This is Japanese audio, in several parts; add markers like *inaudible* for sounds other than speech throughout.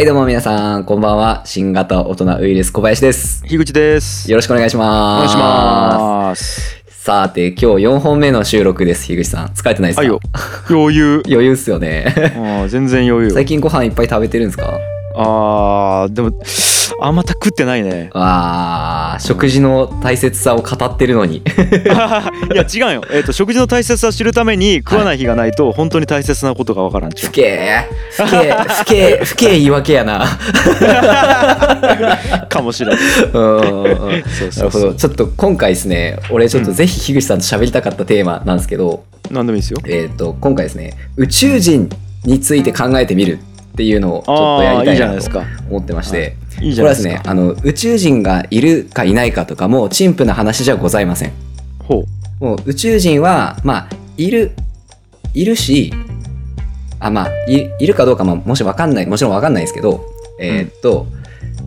はいどうも皆さん、こんばんは。新型大人ウイルス小林です。樋口です。よろしくお願いしおます。願いします。す。さて、今日4本目の収録です。樋口さん。疲れてないですか？はいよ。余裕。余裕っすよね。あー全然余裕。最近ご飯いっぱい食べてるんですか？あーでも *laughs* あまた食ってないね。あー、食事の大切さを語ってるのに。*laughs* いや違うよ。えっ、と食事の大切さを知るために食わない日がないと本当に大切なことがわからんちゅふけー、ふけー、ふけー、ふけー言い訳やな。う *laughs* かもしれない。うんうんうん。そうなそうそうるほど。。ちょっと今回ですね、俺ちょっとぜひ樋口さんと喋りたかったテーマなんですけど、何でもいいですよ。えっ、と、今回ですね、宇宙人について考えてみるっていうのをちょっとやりたいなとじゃないですか。思ってまして、いいじこれはですね、ゃないですか。あの、宇宙人がいるかいないかとかも、陳腐な話じゃございません。ほう。もう宇宙人は、まあ、いる、いるし、あ、まあ、いいるかどうかも、もしわかんない、もちろんわかんないですけど、えーっと、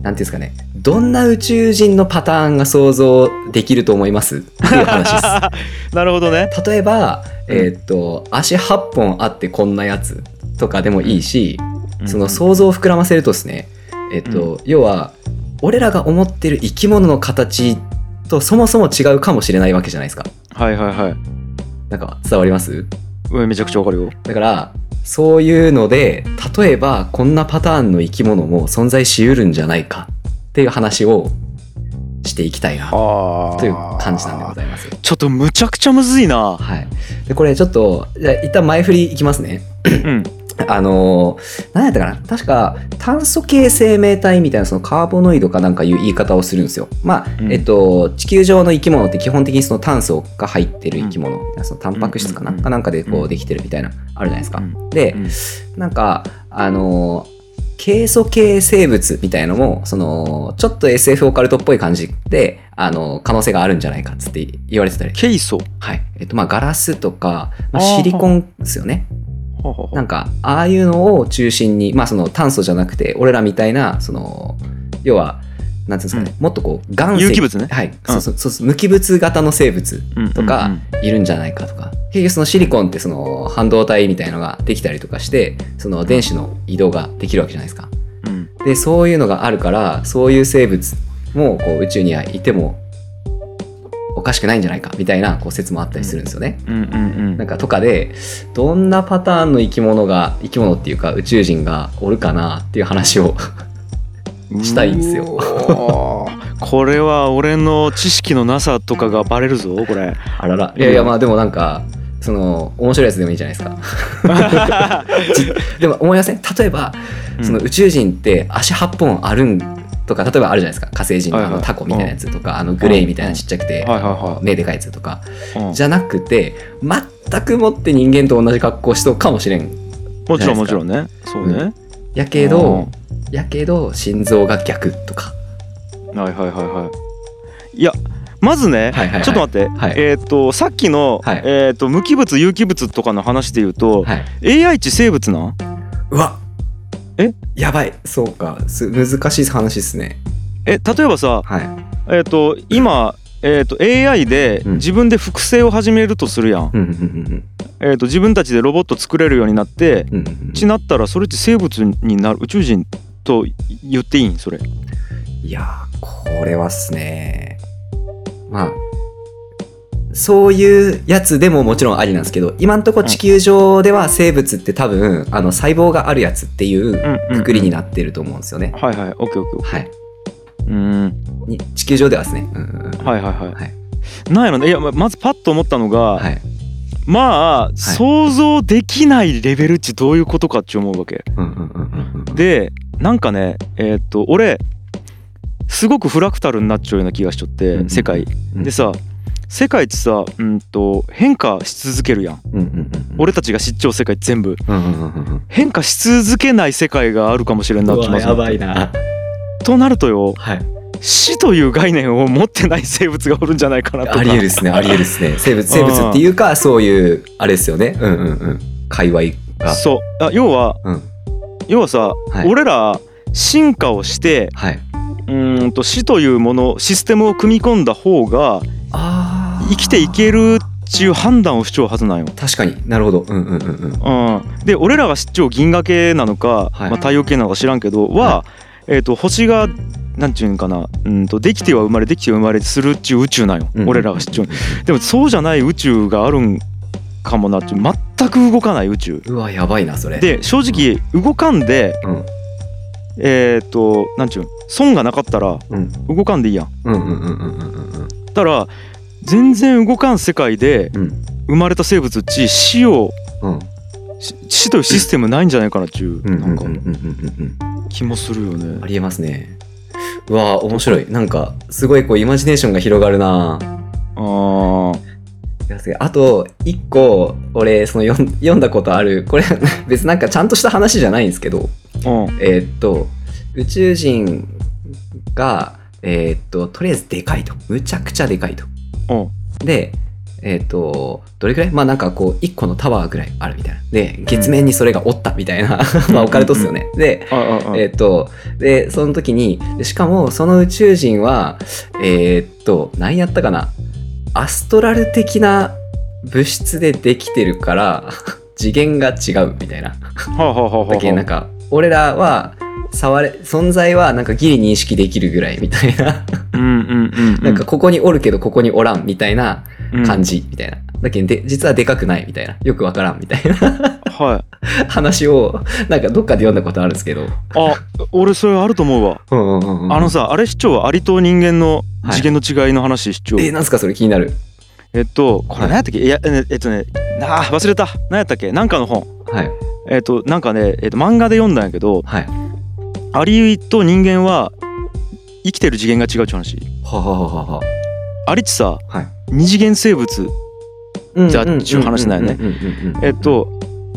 なんていうんですかね、どんな宇宙人のパターンが想像できると思います？っていう話です。*laughs* なるほどね。例えば、うんえーっと足8本あってこんなやつとかでもいいし、そのう想像を膨らませるとですね、えーっと要は俺らが思ってる生き物の形とそもそも違うかもしれないわけじゃないですか。んはいはいはい。なんか伝わります？うんめちゃくちゃわかるよ。だからそういうので例えばこんなパターンの生き物も存在しうるんじゃないかっていう話をしていきたいな。という感じなんでございます。ちょっとむちゃくちゃむずいな。はい、でこれちょっとじゃあ一旦前振りいきますね。うん。あのー、何やったかな確か炭素系生命体みたいなそのカーボノイドかなんかいう言い方をするんですよ。まあ、うんえっと、地球上の生き物って基本的にその炭素が入ってる生き物、そのタンパク質かな、うんうんうんかなんかでこううんできてるみたいな、あるじゃないですか。うんで、うんなんか、あのー、ケイ素系生物みたいのも、その、ちょっと SF オカルトっぽい感じで、あの、可能性があるんじゃないかっつって言われてたり。ケイソ。はい。えっと、まあ、ガラスとか、まあ、シリコンですよね。なんか、ああいうのを中心に、まあ、その炭素じゃなくて、俺らみたいな、その、要は、なんていうんですかね、もっとこう、岩石。有機物ねはい。そうそうそうそう無機物型の生物とうんかうんうんいるんじゃないかとか。結局そのシリコンってその半導体みたいのができたりとかして、その電子の移動ができるわけじゃないですか。うんで、そういうのがあるから、そういう生物もこう宇宙にはいてもおかしくないんじゃないかみたいなこう説もあったりするんですよね。うんうんなんかとかでどんなパターンの生き物が生き物っていうか宇宙人がおるかなっていう話をうん。したいんですよ *laughs* これは俺の知識のなさとかがバレるぞこれ。あららいやいやまあでもなんかその面白いやつでもいいじゃないですか *laughs* *laughs* でも思いません例えばその宇宙人って足8本あるんとか例えばあるじゃないですか。火星人のあのタコみたいなやつとかあのグレイみたいなちっちゃくて目でかいやつとか。うん。じゃなくて全くもって人間と同じ格好しとうかもしれん。もちろんもちろんね。そうね。やけどやけど心臓が逆とか。うんはいはいはいはい。いやまずね、はいはいはい。ちょっと待って、はい。えっ、とさっきの、はい。えっ、と無機物有機物とかの話で言うと、はい。AI 値生物なん？うわえ？やばい。そうか。す難しい話ですね。え例えばさ、はい。えっ、と今えっ、と AI でうん。自分で複製を始めるとするやん。うんえっ、と自分たちでロボット作れるようになって、うん。ちなったらそれって生物になる？宇宙人と言っていいん？それ。いやーこれはっすね。まあそういうやつでももちろんありなんですけど今んとこ地球上では生物って多分あの細胞があるやつっていううんくくりになってると思うんですよね、はいはいオッケーオッケーオッケはい。ー。うーん。に地球上ではですね。うんうんうん。はいはいはい。はい。なんやろね。いやままずパッと思ったのが、はい。まあ、想像できないレベルってどういうことかって思うわけ。うんうんうんうんうんでなんかねえーっと俺すごくフラクタルになっちゃうような気がしちゃって、うんうん世界。うん。でさ世界ってさ、うん、と変化し続けるやん。うんうんうん俺たちが知っちゃう世界全部。うんうんうんうん変化し続けない世界があるかもしれんなってやばいな。となるとよはい。死という概念を持ってない生物がおるんじゃないかなとか。ありえるっすねありえるっすね。生物生物っていうかそういうあれですよね。うんうんうん。界隈が。そう。あ要はうん。要はさ、はい。俺ら進化をしてはい。うーんと死というものシステムを組み込んだ方があー生きていけるちゅう判断をしちゃうはずなんよ。確かに。なるほど。うんうんうんうん。うん、で俺らが知っちゃう銀河系なのか、はい。まあ、太陽系なのか知らんけどは、えー、と星がなんちゅうんかなうんとできては生まれできては生まれするっちゅう宇宙なんよ、うん俺らが知っちゃうでもそうじゃない宇宙があるんかもなっちゅう全く動かない宇宙。うわやばいなそれ。で正直動かんでうん。えっ、となんちゅうん損がなかったらうん。動かんでいいやんうんうんうんうんうんうん。たら全然動かん世界でうん。生まれた生物っち死をうん。し死というシステムないんじゃないかなっちゅううんなんか気もするよね。ありえますね。うわ面白い。なんかすごいこうイマジネーションが広がるな。あー。いやすげえ。あと一個俺その読んだことある。これ *laughs* 別になんかちゃんとした話じゃないんですけど。うん。えーっと宇宙人がえーっととりあえずでかいと。むちゃくちゃでかいと。うんでえーっとどれくらい？まあなんかこう一個のタワーぐらいあるみたいな。で月面にそれがおったみたいな。*laughs* まあオカルトっすよね。でえーっとでその時にでしかもその宇宙人はえーっと何やったかな？アストラル的な物質でできてるから *laughs* 次元が違うみたいな。だけなんか俺らは触れ存在はなんかギリ認識できるぐらいみたいな、うんうんうんなんかここにおるけどここにおらんみたいな感じ、じみたいな、だけどで実はでかくないみたいな。よくわからんみたいな。はい。*laughs* 話をなんかどっかで読んだことあるんですけど、あ俺それあると思うわ。うんうんうんうん。あのさあれ市長はアリと人間の次元の違いの話市長、えなんすかそれ気になる。えっとこれ何やったっけ？いやええっとねあー忘れた。何やったっけ？なんかの本。はい。えっとなんかね、えっと、漫画で読んだんやけどはいアリと人間は生きてる次元が違うって話。ははははは。アリってさはい。二次元生物じゃあっちゅう話だよね。えっと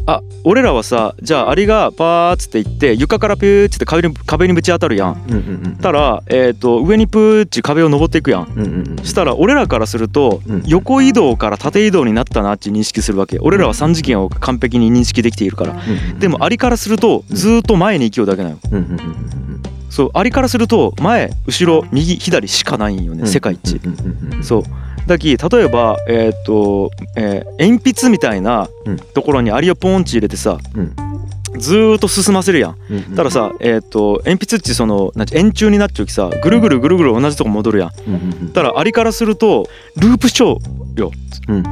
あ俺らはさじゃあアリがパーッつっていって床からピューッつって壁に壁にぶち当たるやん。うんうんうんたら、えっと上にプーッチ壁を登っていくやん。うんうんうんしたら俺らからするとうん。横移動から縦移動になったなって認識するわけ。俺らは3次元を完璧に認識できているから。でもアリからするとずーっと前に行きようだけなのうんうんうんうんそうアリからすると前後ろ右左しかないんよね世界一。うんうんうんうん。そうだき例えばえっとえー鉛筆みたいなうん。ところにアリをポンチ入れてさうん。ずーっと進ませるやん。うんうん。たださえっと鉛筆ってそのなんて円柱になっちゃうきさぐるぐるぐるぐる同じとこ戻るやん。うんうんうんただアリからするとループしちゃうよ。うんうんうん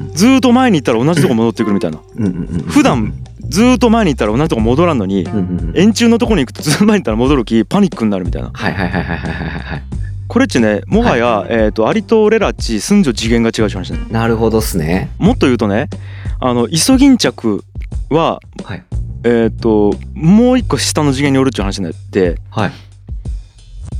うんずーっと前に行ったら同じとこ戻ってくるみたいな。うんうんうんうん普段ずーっと前に行ったら同じとこ戻らんのにうんうんうん円柱のとこに行くとずっと前に行ったら戻るきパニックになるみたいな。はいはいはいはいはいはいはいこれっちねもはや、えー、とアリと俺らっち住んじょ次元が違う話ね。なるほどっすね。もっと言うとねあのイソギンチャクははい。えっ、ともう一個下の次元におるっていう話になってはい。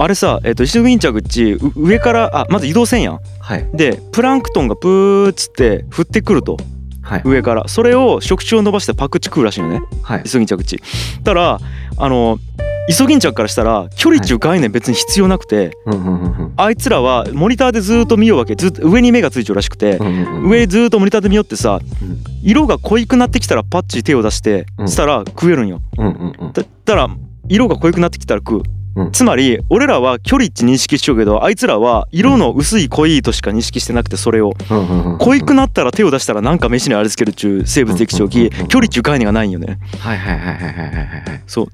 あれさ、えー、とイソギンチャクっちう上からあまず移動せんやん。はい。でプランクトンがプーっつって降ってくると。はい。上から。それを触手を伸ばしてパクチ食うらしいよね。はい。イソギンチャクっち。たらあのイソギンチャクからしたら距離っちゅう概念別に必要なくて、うんうんうんうん。あいつらはモニターでずーっと見ようわけ。ずっと上に目がついちゃうらしくて、うんうんうん上ずーっとモニターで見よってさうん。色が濃いくなってきたらパッチ手を出してうん。したら食えるんよ。うんうんうん。だったら色が濃いくなってきたら食う、うん。つまり俺らは距離値認識しちゃうけどあいつらは色の薄い濃いとしか認識してなくてそれを。うんうんうん濃いくなったら手を出したらなんか飯にあれつけるっちゅう生物できちゃうきうんうんうんうん距離っちゅう概念がないんよね。はいはいはいはいはいはいはい。そう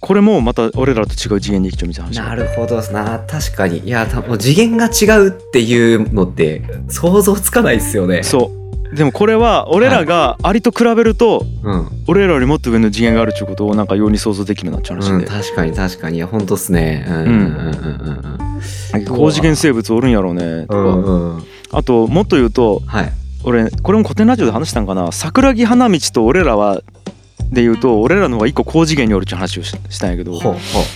これもまた俺らと違う次元に生きちゃうみたいな話なるほどな。確かに。いやたもう次元が違うっていうのって想像つかないですよね。そう。でもこれは俺らがアリと比べるとうん、俺らよりもっと上の次元があるっていうことをなんかように想像できるなって話うん、で、確かに確かに。いや本当っすね。うんうん。うんうん高次元生物おるんやろうね。とか、うんうんうん。あともっと言うとはい。俺これも古典ラジオで話したんかな。桜木花道と俺らはで言うと俺らの方が一個高次元におるっていう話をししたんやけど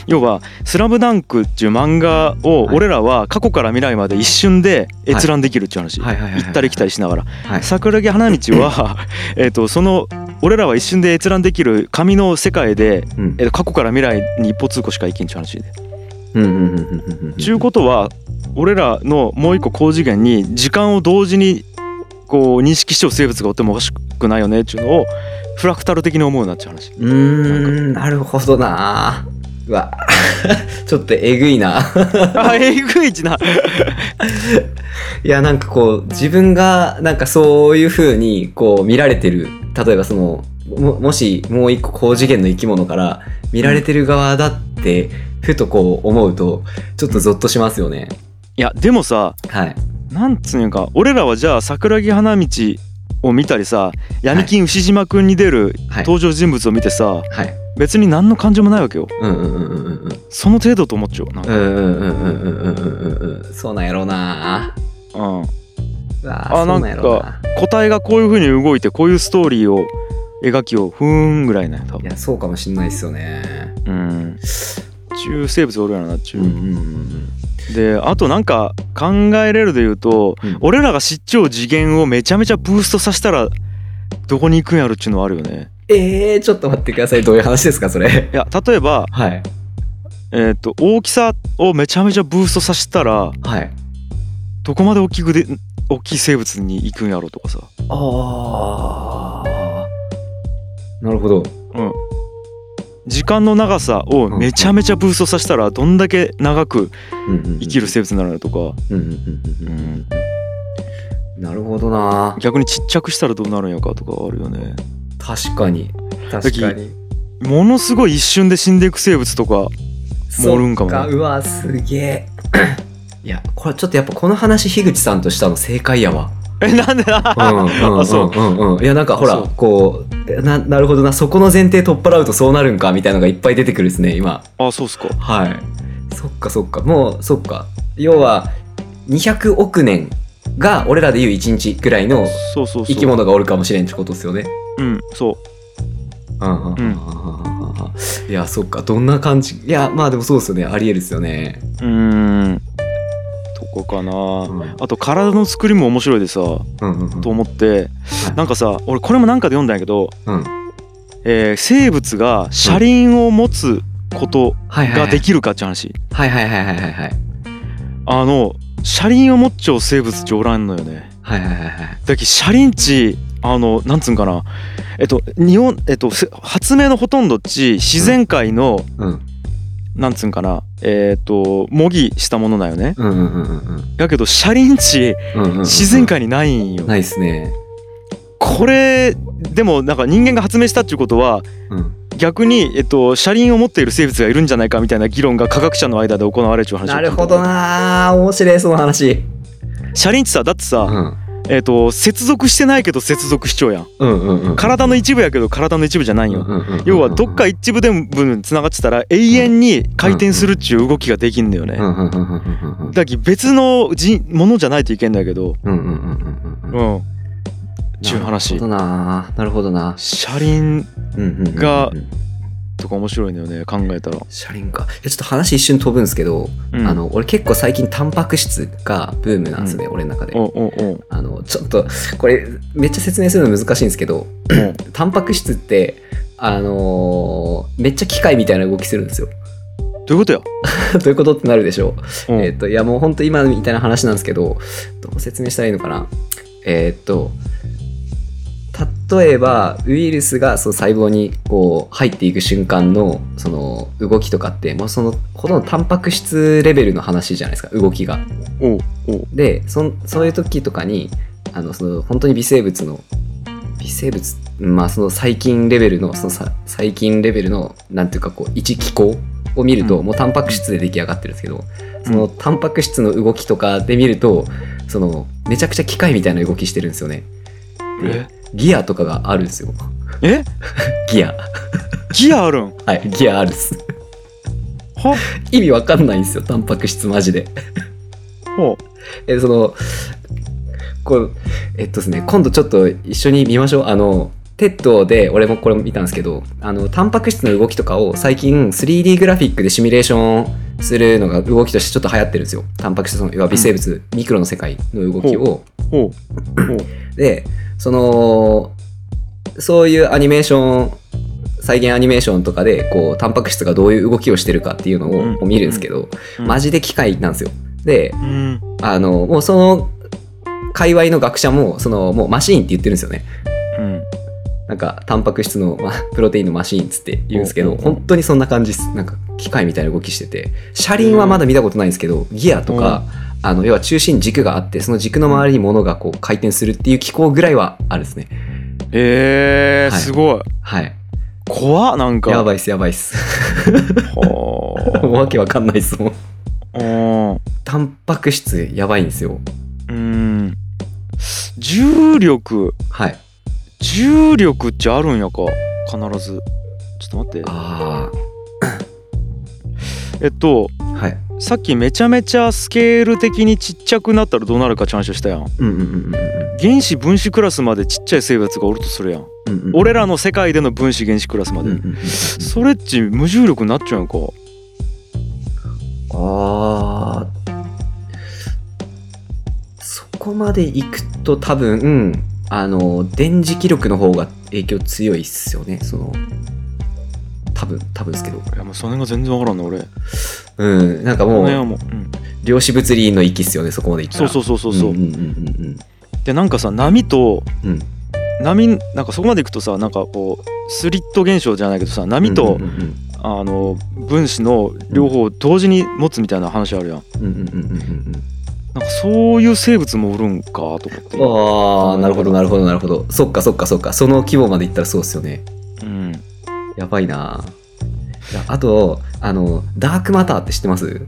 要は「スラムダンクっていう漫画をはい。俺らは過去から未来まで一瞬で閲覧できるっていう話、行ったり来たりしながら。はい。桜木花道は *laughs* えっとその俺らは一瞬で閲覧できる紙の世界で、うん。え過去から未来に一歩通行しか行けんっていう話で。ちゅうことは俺らのもう一個高次元に時間を同時にこう認識しちゃう生物がおってもおかしくないよねっていうのをフラクタル的に思うなっていう話。うーんなるほどな。うわ。*laughs* ちょっとえぐいな。*laughs* あえぐいちな。*laughs* いやなんかこう自分がなんかそういう風にこう見られてる。例えばそのももしもう一個高次元の生き物から見られてる側だってふとこう思うとちょっとゾッとしますよね。いやでもさはい。なんつうんか俺らはじゃあ桜木花道を見たりさ闇金牛島くんに出る登場人物を見てさ、はい。はい、別に何の感情もないわけよ、うんうんうんうん、その程度と思っちゃうなんか。うんうんうんうんうんそうなんやろうなうんあなんか答えがこういうふうに動いてこういうストーリーを描きをふーんぐらいな多いやそうかもしんないっすよね。うん。中生物おるやろな中。うんうんうん。であとなんか考えれるで言うと、うん。俺らが知っちゃう次元をめちゃめちゃブーストさせたらどこに行くんやろっちゅうのはあるよね。えー、ちょっと待ってください。どういう話ですかそれ。いや例えばはい。えっ、と大きさをめちゃめちゃブーストさせたらはい。どこまで大きくで大きい生物に行くんやろとかさ。あー。なるほど。うん時間の長さをめちゃめちゃブーストさせたらどんだけ長く生きる生物になるのとか、なるほどな。逆にちっちゃくしたらどうなるんやかとかあるよね。確かに。確かに。ものすごい一瞬で死んでいく生物とかもおるんかもねそっうわすげえ。*clears throat* いやこれちょっとやっぱこの話樋口さんとしたの正解やわえなんでうんうんあそううん。うんう。んいやなんかほらこうななるほどな。そこの前提取っ払うとそうなるんかみたいなのがいっぱい出てくるですね今。あそうっすか。はい。そっかそっか。もうそっか。要は200億年が俺らでいう1日ぐらいの生き物がおるかもしれんってことですよね。うんそう。ん。うん。いやそっかどん。な感じいやまあでもそうですよねありえるですよねうん。とこかな、うん。あと体の作りも面白いでさうんうんうん。と思って。なんかさ俺これもなんかで読んだんやけど、うん。えー生物が車輪を持つことができるかって話、はいはいはいはいはいはい。あの車輪を持っちゃう生物っておらんのよね。はいはいはいはい。だけど車輪値あのなんつうんかな。えっと日本えっとせ発明のほとんどっち自然界の、うんなんつうんかな。えっと模擬したものだよね。うんうんうんうん。だけど車輪値うんうんうんうん。自然界にないんよ。ないっすね。これでもなんか人間が発明したっていうことはうん。逆に、えっと、車輪を持っている生物がいるんじゃないかみたいな議論が科学者の間で行われるっていう話なるほどなー。面白いその話。車輪ってさだってさ、うんえっと接続してないけど接続しちゃうやん。うんうんうん。体の一部やけど体の一部じゃないんよ。うんうんうんうん要はどっか一部でもつながってたら永遠に回転するっちゅう動きができんだよね。うんうんうんうんだけど別のじものじゃないといけんだけど。うんうんうんうんうんうん。ちゅう話。なるほどな。なるほどな。車輪うんうんうんうん。がとか面白いんだよね考えたら。車輪か。いやちょっと話一瞬飛ぶんですけど、うん。あの俺結構最近タンパク質がブームなんですね、俺の中で。あのちょっとこれめっちゃ説明するの難しいんですけど *coughs* タンパク質ってあのーめっちゃ機械みたいな動きするんですよ。どういうことや？*laughs* どういうことってなるでしょう、うん。えっ、といやもうほんと今みたいな話なんですけどどう説明したらいいのかな。えっ、と例えばウイルスがその細胞にこう入っていく瞬間のその動きとかってもうそのほとんどタンパク質レベルの話じゃないですか動きが。でそんそういう時とかにあのその本当に微生物の微生物まあその細菌レベルのそのさ細菌レベルのなんていうかこう一機構を見ると、うんもうタンパク質で出来上がってるんですけどそのタンパク質の動きとかで見るとそのめちゃくちゃ機械みたいな動きしてるんですよね。でえ？ギアとかがあるんですよ。え？*laughs* ギア。ギアあるん？はい、ギアあるっす。は意味わかんないんですよ、タンパク質マジで。ほえ、その、こう、えっとですね、今度ちょっと一緒に見ましょう。あの、 TED で俺もこれ見たんですけど、あの、タンパク質の動きとかを最近 3D グラフィックでシミュレーションするのが動きとしてちょっと流行ってるんですよ。タンパク質の、要は微生物、ミクロの世界の動きを。うほうほうで、その、そういうアニメーション、再現アニメーションとかで、こう、タンパク質がどういう動きをしてるかっていうのうん。を見るんですけど、うん。マジで機械なんですよ。で、うん。あの、もうその、界隈の学者も、その、もうマシーンって言ってるんですよね。うん。なんかタンパク質の、まあ、プロテインのマシーンっつって言うんですけど本当にそんな感じです。なんか機械みたいな動きしてて。車輪はまだ見たことないんですけどギアとか、あの要は中心軸があってその軸の周りに物がこう回転するっていう機構ぐらいはあるですね。えー、はい。すごい。はい。怖っなんか。やばいっすやばいっす。はわけ *laughs* わかんないっすもん。あうん。タンパク質やばいんですよ。うん。重力。はい。重力ってあるんやか必ず。ちょっと待って。あえっとあはいさっきめちゃめちゃスケール的にちっちゃくなったらどうなるかって話をしたやん。うんうんうんうん原子分子クラスまでちっちゃい生物がおるとするやん。うんうん俺らの世界での分子原子クラスまで。うんうんうんうん。それっち無重力になっちゃうんやか。あー。そこまで行くと多分、うん、あの電磁気力の方が影響強いっすよね。その多分多分ですけど。いやもうその辺が全然わからんね俺。うん。なんかもうもう、うん、量子物理の域っすよねそこまで行ったら。そうそうそうそうそう、うんうんうんでなんかさ波とうん。うん波なんかそこまでいくとさなんかこうスリット現象じゃないけどさ波と、うんうんあの分子の両方を同時に持つみたいな話あるやん。うんうんうんうんうんうんなんかそういう生物もおるんかと思って。ああなるほどなるほどなるほど。そっかそっかそっか。その規模までいったらそうっすよね。うんやばいな。あとあのダークマターって知ってます？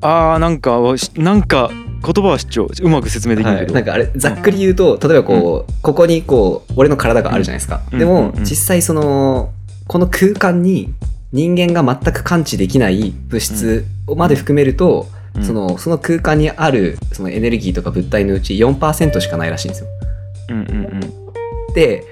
あーなんかなんか言葉は知っちゃう。うまく説明できないはい、けど、なんかあれざっくり言うと例えばこう、ここにこう俺の体があるじゃないですか、うん。でも、うん。うん。実際そのこの空間に人間が全く感知できない物質まで含めると、うん。そのその空間にあるそのエネルギーとか物体のうち4%しかないらしいんですよ。うんうんうんで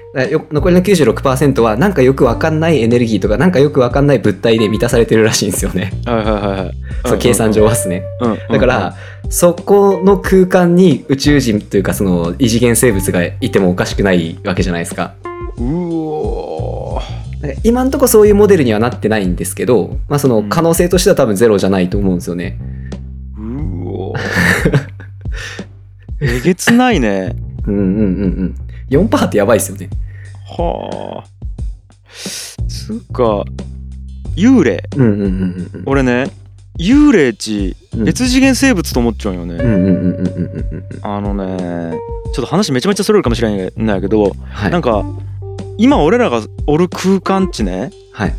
残りの96%はなんかよくわかんないエネルギーとかなんかよくわかんない物体で満たされてるらしいんですよね。はいはいはいはいそう計算上はですね。だから、そこの空間に宇宙人というかその異次元生物がいてもおかしくないわけじゃないですか。うお今んとこそういうモデルにはなってないんですけど、まあその可能性としては多分ゼロじゃないと思うんですよね。うおーえげつないね *laughs* うんうんうんうん。4%ってやばいですよね。はあつうか幽霊うんうんうん。俺ね幽霊値うん別次元生物と思っちゃうんよね、うんうんうんうんうんうんうん。あのねちょっと話めちゃめちゃそれるかもしれないんだけど、はい。なんか今俺らがおる空間値ねはい。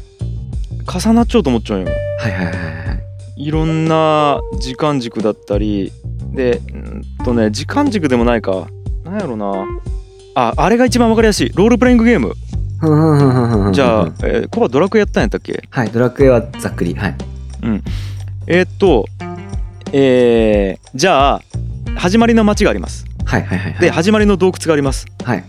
重なっちゃうと思っちゃうんよはいはいはいはい。いろんな時間軸だったりでうんとね時間軸でもないかなんやろなああれが一番わかりやすいロールプレイングゲームじゃあ、えーコバドラクエやったんやったっけ？はい。ドラクエはざっくり。はい。えーっとえーじゃあ始まりの街がありますはいはいはいはい。で始まりの洞窟がありますはい。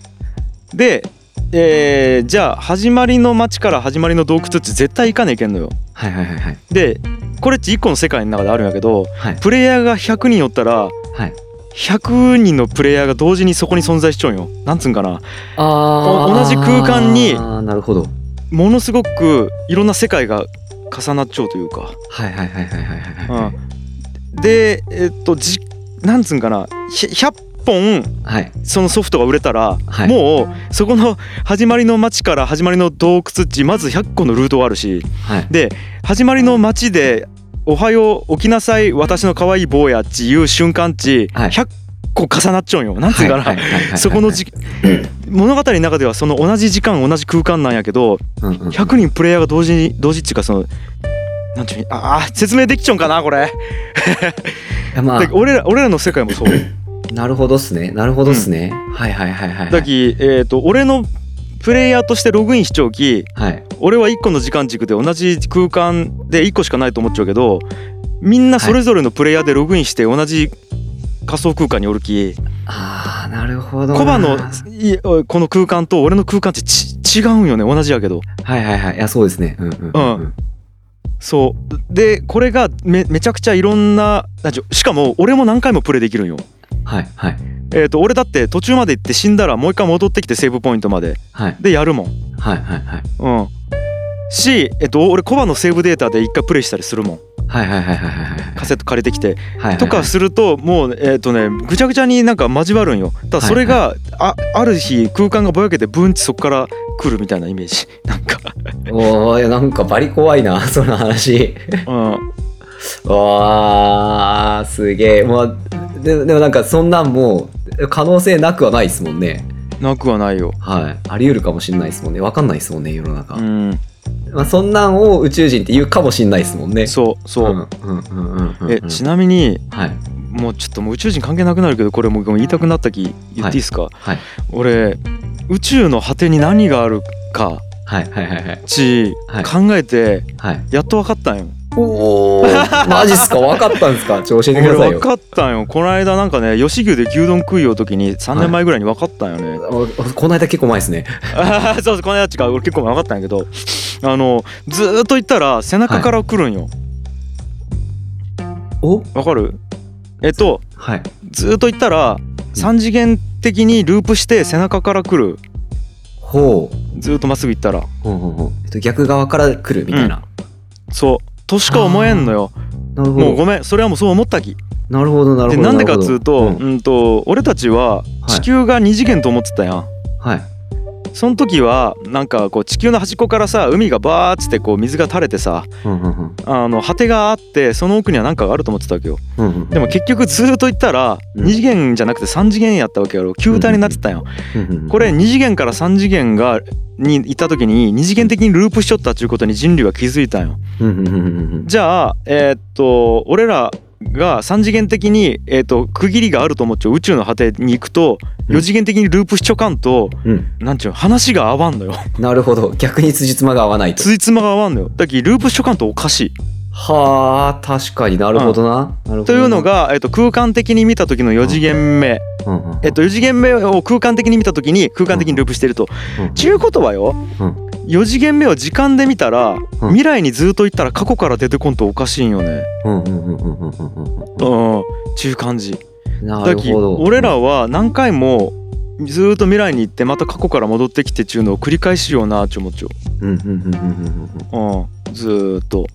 でえーじゃあ始まりの街から始まりの洞窟って絶対行かねえいけんのよはいはいはいはい。でこれって1個の世界の中であるんやけどはい。プレイヤーが100人おったらはい。100人のプレイヤーが同時にそこに存在しちゃうんよなんつうんかなあお同じ空間にああ、なるほど。ものすごくいろんな世界が重なっちゃうというか、はいはいはいはいはいはいはい。うん、でえっとじなんつうんかなひ100本はい。そのソフトが売れたら、はいもうそこの始まりの街から始まりの洞窟地まず100個のルートがあるしはい。で始まりの街で「おはよう起きなさい私の可愛い坊や」っていう瞬間値、はい。100個重なっちゃうんよ。なんつうんかな、そこのじ物語の中ではその同じ時間同じ空間なんやけどうんうん100人プレイヤーが同時に同時っていうかそのなんていうのああ説明できちゃうんかなこれ。まだ俺ら俺らの世界もそう。あ、*coughs* なるほどっすね。なるほどっすね。はいはいはいはいはい。だきえっ、と俺のプレイヤーとしてログインしちゃうきはい。俺は1個の時間軸で同じ空間で1個しかないと思っちゃうけどみんなそれぞれのプレイヤーでログインして同じ仮想空間におるきああ、なるほどな。コバのいこの空間と俺の空間ってち違うんよね同じやけどはいはいはい。いや、そうですね。うんうんうんうん。そうでこれがめめちゃくちゃいろんなしかも俺も何回もプレイできるんよはいはい。えー、と俺だって途中まで行って死んだらもう一回戻ってきてセーブポイントまで。はい。でやるもん。はいはいはい。うん。し、えっと、俺コバのセーブデータで一回プレイしたりするもん。はいはいはいはいはいはい。カセット借りてきて。とかするともうえっ、とねぐちゃぐちゃになんか交わるんよ。ただそれが、あある日空間がぼやけてブンチそこから来るみたいなイメージ。*laughs* なんか。おやなんかバリ怖いなその話。うん。*laughs* わーすげえ。まあででもなんかそんなんもう可能性なくはないですもんね。なくはないよ。はい。あり得るかもしれないですもんね。わかんないですもんね世の中、うん。まあ、そんなんを宇宙人って言うかもしれないですもんね。そうそう、んうんうんうんうんえちなみにはい。もうちょっともう宇宙人関係なくなるけどこれもう言いたくなったき言っていいですか、はい。俺宇宙の果てに何があるかはい。はいはいはい。ちはい。考えてはい。やっと分かったんよ。おお *laughs* マジっすか？分かったんですか？ちょ教えてくださいよ。俺分かったんよ。この間なんかね吉牛で牛丼食いよう時に3年前ぐらいに分かったんよね。あこの間結構前ですね。*laughs* そうそうこの間違う俺結構分かったんやけどあのずーっと言ったら背中から来るんよ。お？わかる？えっとはい。ずーっと言ったら3次元的にループして背中から来る。ほう。ずーっとまっすぐ行ったら。ほうほうほう。えっと逆側から来るみたいな、そうとしか思えんのよ。なるほど。もうごめん。それはもうそう思ったきなるほどなるほどでなんでかっつうと,、うん、と俺たちは地球が2次元と思ってたやん、はいその時はなんかこう地球の端っこからさ海がバーッつってこう水が垂れてさうんうんうん。あの果てがあってその奥には何かがあると思ってたわけよ。うんうんでも結局ずーっと言ったらうん。2次元じゃなくて3次元やったわけやろ球体になってたんよ。うんうんうんこれ2次元から3次元がに行った時に2次元的にループしちゃったっていうことに人類は気づいたんよ。じゃあえーっと俺らが3次元的に、えーっと区切りがあると思っちゃう宇宙の果てに行くとうん。4次元的にループしちょかんとうん。なんちゅうの話が合わんのよ。なるほど。逆に辻褄が合わないと。ついつまが合わんのよ。だけどループしちょかんとおかしい。はあ確かに。なるほどな、なるほどなというの、が、えっと、空間的に見た時の4次元目、うんうんうんえっと、4次元目を空間的に見た時に空間的にループしてると。ちゅうことはよ、4次元目を時間で見たら、未来にずっと行ったら過去から出てこんとおかしいんよね。うんちゅう感じ。だき俺らは何回もずっと未来に行ってまた過去から戻ってきてちゅうのを繰り返しようなちち。うんずっと。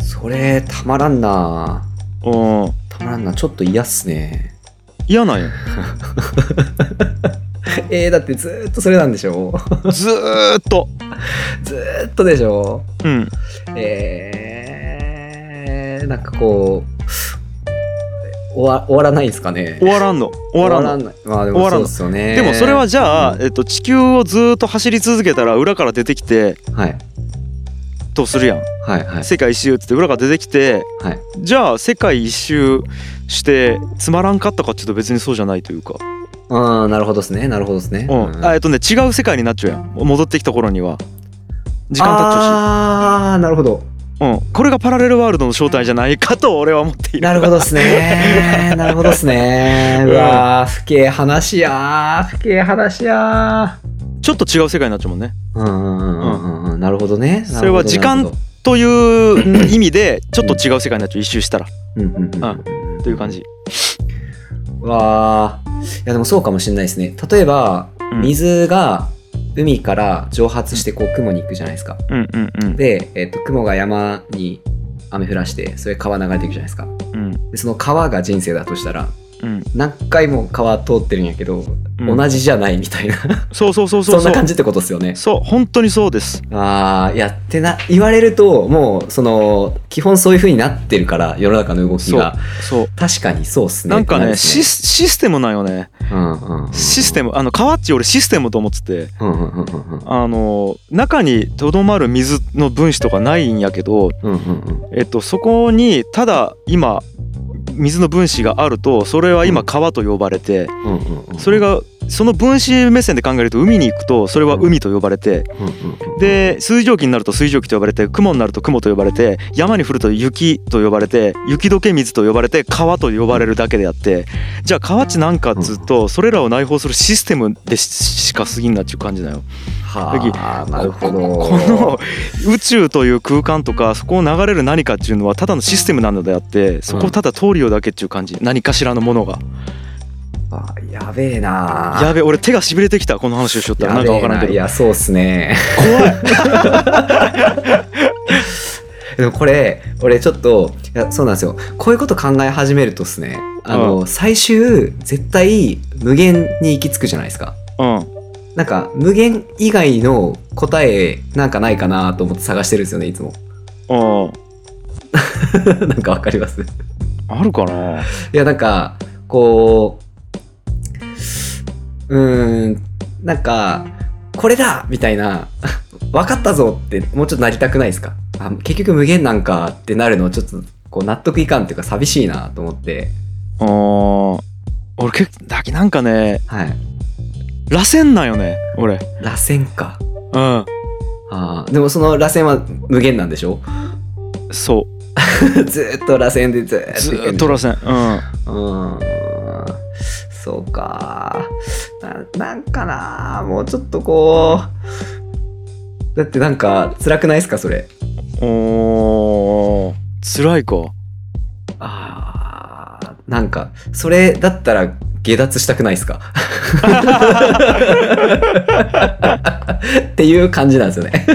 それたまらんな。うんたまらんなちょっと嫌っすね。嫌なんよ。*laughs* えー、だってずーっとそれなんでしょずーっと。*laughs* ずーっとでしょうん。えー、なんかこう終わ終わらないですかね終わらんの。終わらんの。まあでもそう終わらんのですよねでもそれはじゃあ、うんえっと、地球をずーっと走り続けたら裏から出てきてはいとするやん。はいはい。世界一周っつって裏から出てきてはい。じゃあ世界一周してつまらんかったかっていうと別にそうじゃないというか、ああなるほどですね。なるほどですね。うん。あえっとね違う世界になっちゃうやん。戻ってきた頃には。時間経っちゃああなるほど。うし、うん、これがパラレルワールドの正体じゃないかと俺は思っている。なるほどっすね。*laughs* なるほどっすね。うわー不敬話やー。不敬話やちょっと違う世界になっちゃうもんね。うんうんうんうんなるほどね。それは時間という意味でちょっと違う世界になっちゃう一周したら。という感じ。わあ。いやでもそうかもしれないですね。例えば、うん。水が海から蒸発してこう雲に行くじゃないですか。で、えっと雲が山に雨降らしてそれ川流れていくじゃないですか。うん。でその川が人生だとしたらうん何回も川通ってるんやけど、うん。同じじゃないみたいな。そうそうそうそうそんな感じってことですよね。そう本当にそうです。ああやってな言われるともうその基本そういう風になってるから世の中の動きが。そう確かにそうっすね。なんかねってるっすシスシステムなんよね。うんうんうんシステムあの川っち俺システムと思ってて。うんうんうんうんうん。あの中にとどまる水の分子とかないんやけど、うんうん。えっと、そこにただ今水の分子があるとそれは今川と呼ばれてそれがその分子目線で考えると海に行くとそれは海と呼ばれてで水蒸気になると水蒸気と呼ばれて雲になると雲と呼ばれて山に降ると雪と呼ばれて雪解け水と呼ばれて川と呼ばれるだけであってじゃあ川っちなんかっつうとそれらを内包するシステムでししか過ぎんなっちゅう感じだよ。はあなるほど。この宇宙という空間とかそこを流れる何かっていうのはただのシステムなのであってそこをただ通るようだけっていう感じ。何かしらのものがあやべえな。やべ俺手がしびれてきたこの話をしよったらな。んかわからんけど。いやそうっすね。怖い。*laughs* でもこれ俺ちょっといやそうなんですよ。こういうこと考え始めるとですね。あの、う最終絶対無限に行き着くじゃないですか。うん。なんか無限以外の答えなんかないかなと思って探してるんですよねいつも。うん。*laughs* なんかわかります？あるかな？いやなんかこううーんなんかこれだみたいな *laughs* 分かったぞってもうちょっとなりたくないですか？あ結局無限なんかってなるのちょっとこう納得いかんっていうか寂しいなと思って。あー俺結構だけなんかねはい。螺旋なんよね俺。螺旋か。うん。あーでもその螺旋は無限なんでしょ？そ *laughs* ずーっと螺旋でずーっうずと螺旋うん。うー。んそうか。ななんかな。もうちょっとこう。だってなんか辛くないですかそれ？おー。辛いか。あーなんかそれだったら下脱したくないですか？っていう感じなんですよね。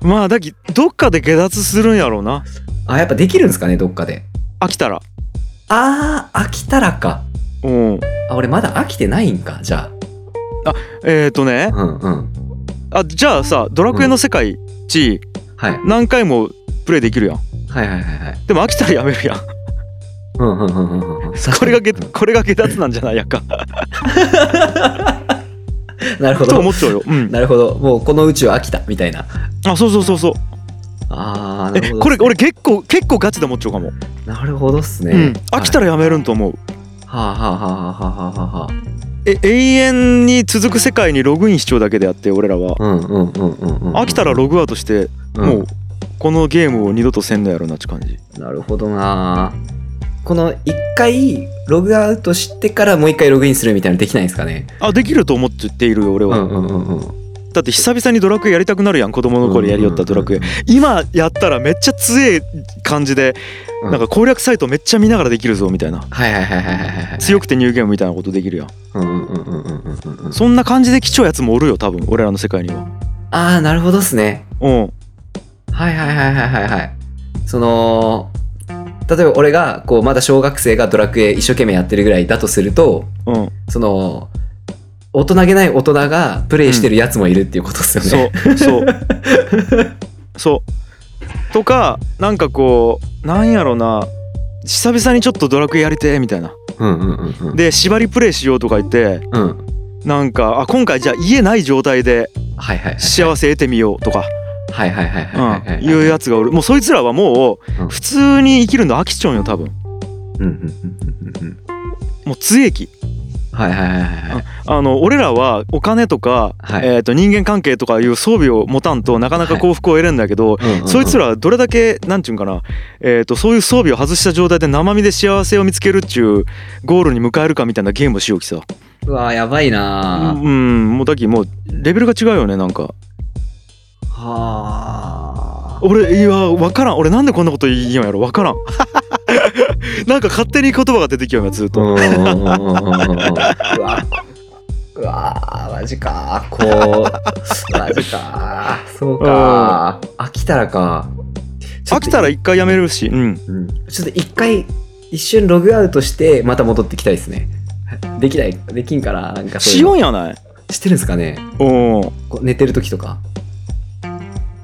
まあだきどっかで下脱するんやろうな。あやっぱできるんですかねどっかで。飽きたら。あー飽きたらかうん。あ俺まだ飽きてないんかじゃえっ、ー、とね。あうんうん。あじゃあさドラクエの世界地はい。何回もプレイできるやん。はいはいはいはい。でも飽きたらやめるやん。うんうんうんうんうんうん。*laughs* これが下これが下脱なんじゃないやんか。*laughs* なるほど。と思っちゃうよ。うん。*laughs* なるほど。もうこの宇宙飽きたみたいな。あそうそうそうそう。あーなるほどえこれ俺結構結構ガチで思っちゃうかも、なるほどっすね、うん、飽きたららやめるんと思う、はあはあはあはあはあはあはあえ永遠に続く世界にログインしちゃうだけであって俺らは。うんうんうんうんうん飽きたらログアウトしてうん。もうこのゲームを二度とせんのやろなって感じ。なるほどな。この一回ログアウトしてからもう一回ログインするみたいなのできないんですかね？あできると思っているよ俺は、うんうんうんうんだって久々にドラクエやりたくなるやん子供の頃やりよったドラクエ。今やったらめっちゃ強い感じでうん。なんか攻略サイトめっちゃ見ながらできるぞみたいな。強くてニューゲームみたいなことできるやん。そんな感じで来ちゃうやつもおるよ多分俺らの世界には。ああなるほどっすね。うん。はいはいはいはいはいはい。その例えば俺がこうまだ小学生がドラクエ一生懸命やってるぐらいだとするとうん。その大人げない大人がプレイしてるやつもいるっていうことですよね、そうそう。*laughs* そう。とかなんかこうなんやろな。久々にちょっとドラクエやりてえみたいな。うんうんうんうん。で縛りプレイしようとか言ってうん。なんかあ今回じゃあ家ない状態ではいはいはい幸せ得てみようとか、はいはいはいはいはいはいうん、いうやつがおる。もうそいつらはもうん。う普通に生きるの飽きちゃうんよ多分。うんうんうんうんうんもう杖液はいはいはいはいはい。あの俺らはお金とか、はい。えー、と人間関係とかいう装備を持たんとなかなか幸福を得れんだけど、うんうんうん。そいつらはどれだけなんちゅうんかな、えー、とそういう装備を外した状態で生身で幸せを見つけるっちゅうゴールに迎えるかみたいなゲームをしようきさ。うわやばいな。うぁんもうだきもうレベルが違うよねなんか。はあ。俺いや分からん。俺なんでこんなこと言いよんやろ。分からん *laughs* なんか勝手に言葉が出てきよんやずっと、うわうわマジか。こう。マジか。そうか。飽きたらか。ちょっと飽きたら一回やめるし。うん。うん。ちょっと一回一瞬ログアウトしてまた戻ってきたいですね。できないできんからなんかしよんやない。知ってるんですかね。う。んこう寝てる時とか。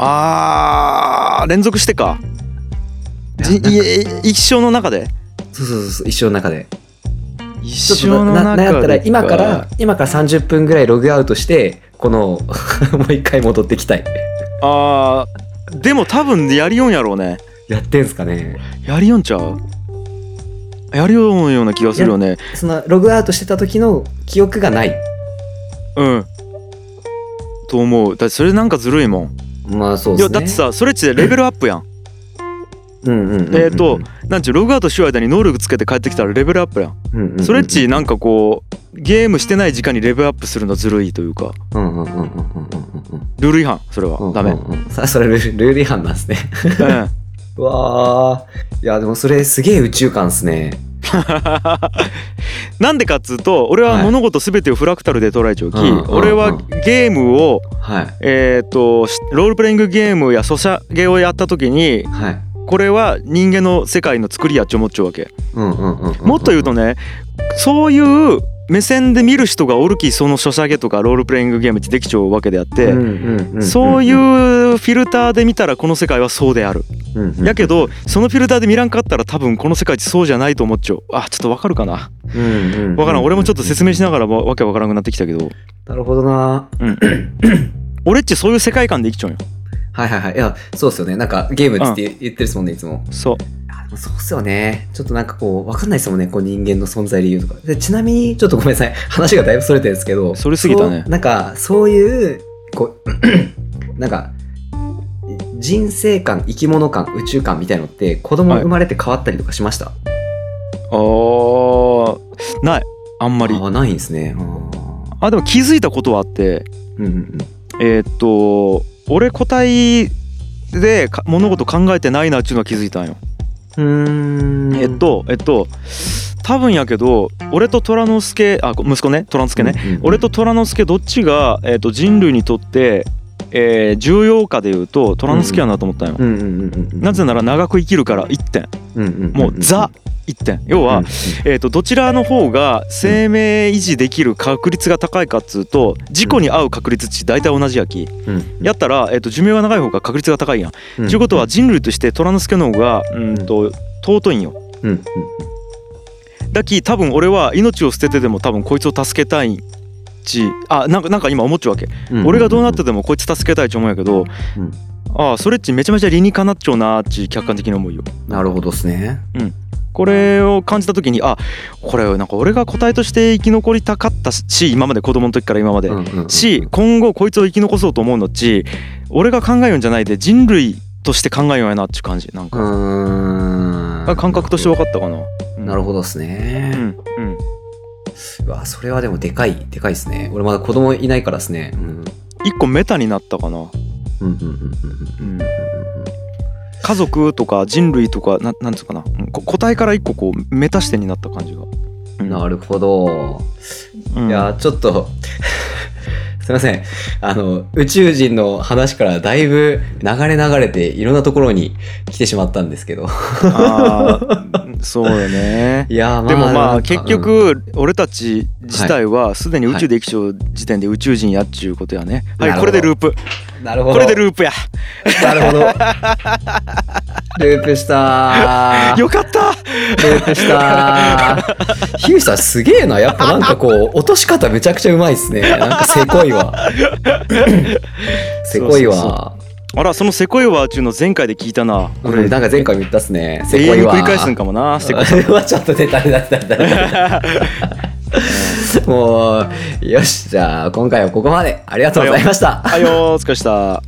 あー連続してか一生の中で？そうそうそう一生の中で。一ちょっとなったら今かから今から30分ぐらいログアウトしてこの *laughs* もう一回戻ってきたい。あーでも多分やりよんやろうね。やってんすかね。やりよんちゃう？やりよんような気がするよね。そのログアウトしてた時の記憶がない。うん。と思う。だってそれなんかずるいもん。まあそうですね。いやだってさそれっちでレベルアップやんえーとなんちゅうログアウトしよう間に能力つけて帰ってきたらレベルアップやん。うんうんうんそれっちなんかこうゲームしてない時間にレベルアップするのずるいというか。ルール違反それは。うんダメ。それルール違反なんですね。うん *laughs* うわー。いやでもそれすげえ宇宙観っすね。*laughs* なんでかっつうと俺は物事全てをフラクタルで捉えちゃうき、俺はゲームをはい。えっ、としロールプレイングゲームやソシャゲをやった時にはいこれは人間の世界の作りやっち思っちゃうわけ。うんうんうんうんもっと言うとねそういう目線で見る人がおるきそのソシャゲとかロールプレイングゲームってできちゃうわけであって、うんうんうんそういうフィルターで見たらこの世界はそうである。うんうんやけどそのフィルターで見らんかったら多分この世界ってそうじゃないと思っちゃう。あちょっとわかるかな。うんうんうん。わからん。俺もちょっと説明しながらわわけわからなくなってきたけど。なるほどな。*clears throat* 俺っちそういう世界観で生きちゃうんよ。はいはいはい。いやそうっすよね。なんかゲームっつって言ってるっすもんねいつも。そう。そうっすよね。ちょっとなんかこうわかんないっすもんねこう人間の存在理由とか。でちなみにちょっとごめんなさい。*laughs* 話がだいぶそれてるんですけどそれすぎたね。なんかそういうこう *clears throat* なんか人生観生き物観宇宙観みたいのって子供生まれて変わったりとかしました、あーない。あんまり。ああないんですね。あでも気づいたことはあって。うんうん。えーっと俺個体でか物事考えてないなっていうのは気づいたんよ。うんうーん。えっとえっと多分やけど俺と虎之助あ息子ね虎之助ね、うんうんうん。俺と虎之助どっちが、えっと人類にとって、えー重要かでいうと虎之助やなと思ったんよ。うんうんうんうんうんなぜなら長く生きるから1点。うんうんうん。もうザ1点。要は、うんえー、とどちらの方が生命維持できる確率が高いかっつうと事故に遭う確率って大体同じやき。うんやったら、えー、と寿命が長い方が確率が高いやん。と、うん。いうことは人類として虎之助の方がうんと尊いんよ。うんうん。だき多分俺は命を捨ててでも多分こいつを助けたいしあなんかなんか今思っちゃうわけ、うん俺がどうなっててもこいつ助けたいって思うんやけど、うん。ああそれっちめちゃめちゃ理にかなっちゃうなーっち客観的に思うよ。なるほどっすねこれを感じた時にあこれなんか俺が個体として生き残りたかったし今まで子供の時から今まで、うんうんうんし今後こいつを生き残そうと思うのっち俺が考えようんじゃないで人類として考えようやなっていう感じ。なんうか、ーん。感覚として分かったかな。なるほどっすうね、んうん。うわそれはでもでかいでかいっすね。俺まだ子供いないからっすね。うん。一個メタになったかな。うんうんうんうん。うん家族とか人類とかななんつうかな。個体から一個こうメタ視点になった感じが。うんなるほど、うん。いやちょっと *laughs* すいません。あの宇宙人の話からだいぶ流れ流れていろんなところに来てしまったんですけど。そうよね。*laughs* いやまあでもまあ結局俺たち自体はすでに宇宙で生きちゃう時点で宇宙人やっちゅうことやね。はいなるほど。これでループ。うんなるほど。これでループや。なるほど。*laughs* ループした。ーよかった。ループした。ーヒューさんすげえな。やっぱなんかこう落とし方めちゃくちゃうまいっすね。なんかせこいわ。*laughs* せこいわ。あらそのセコイワーちゅうの前回で聞いたな。これ。なんか前回も言ったっすね。せこいわ。繰り返すんかもなセコイそれはちょっと出た出た出た出たもうよしじゃあ今回はここまでありがとうございましたはいお疲れした。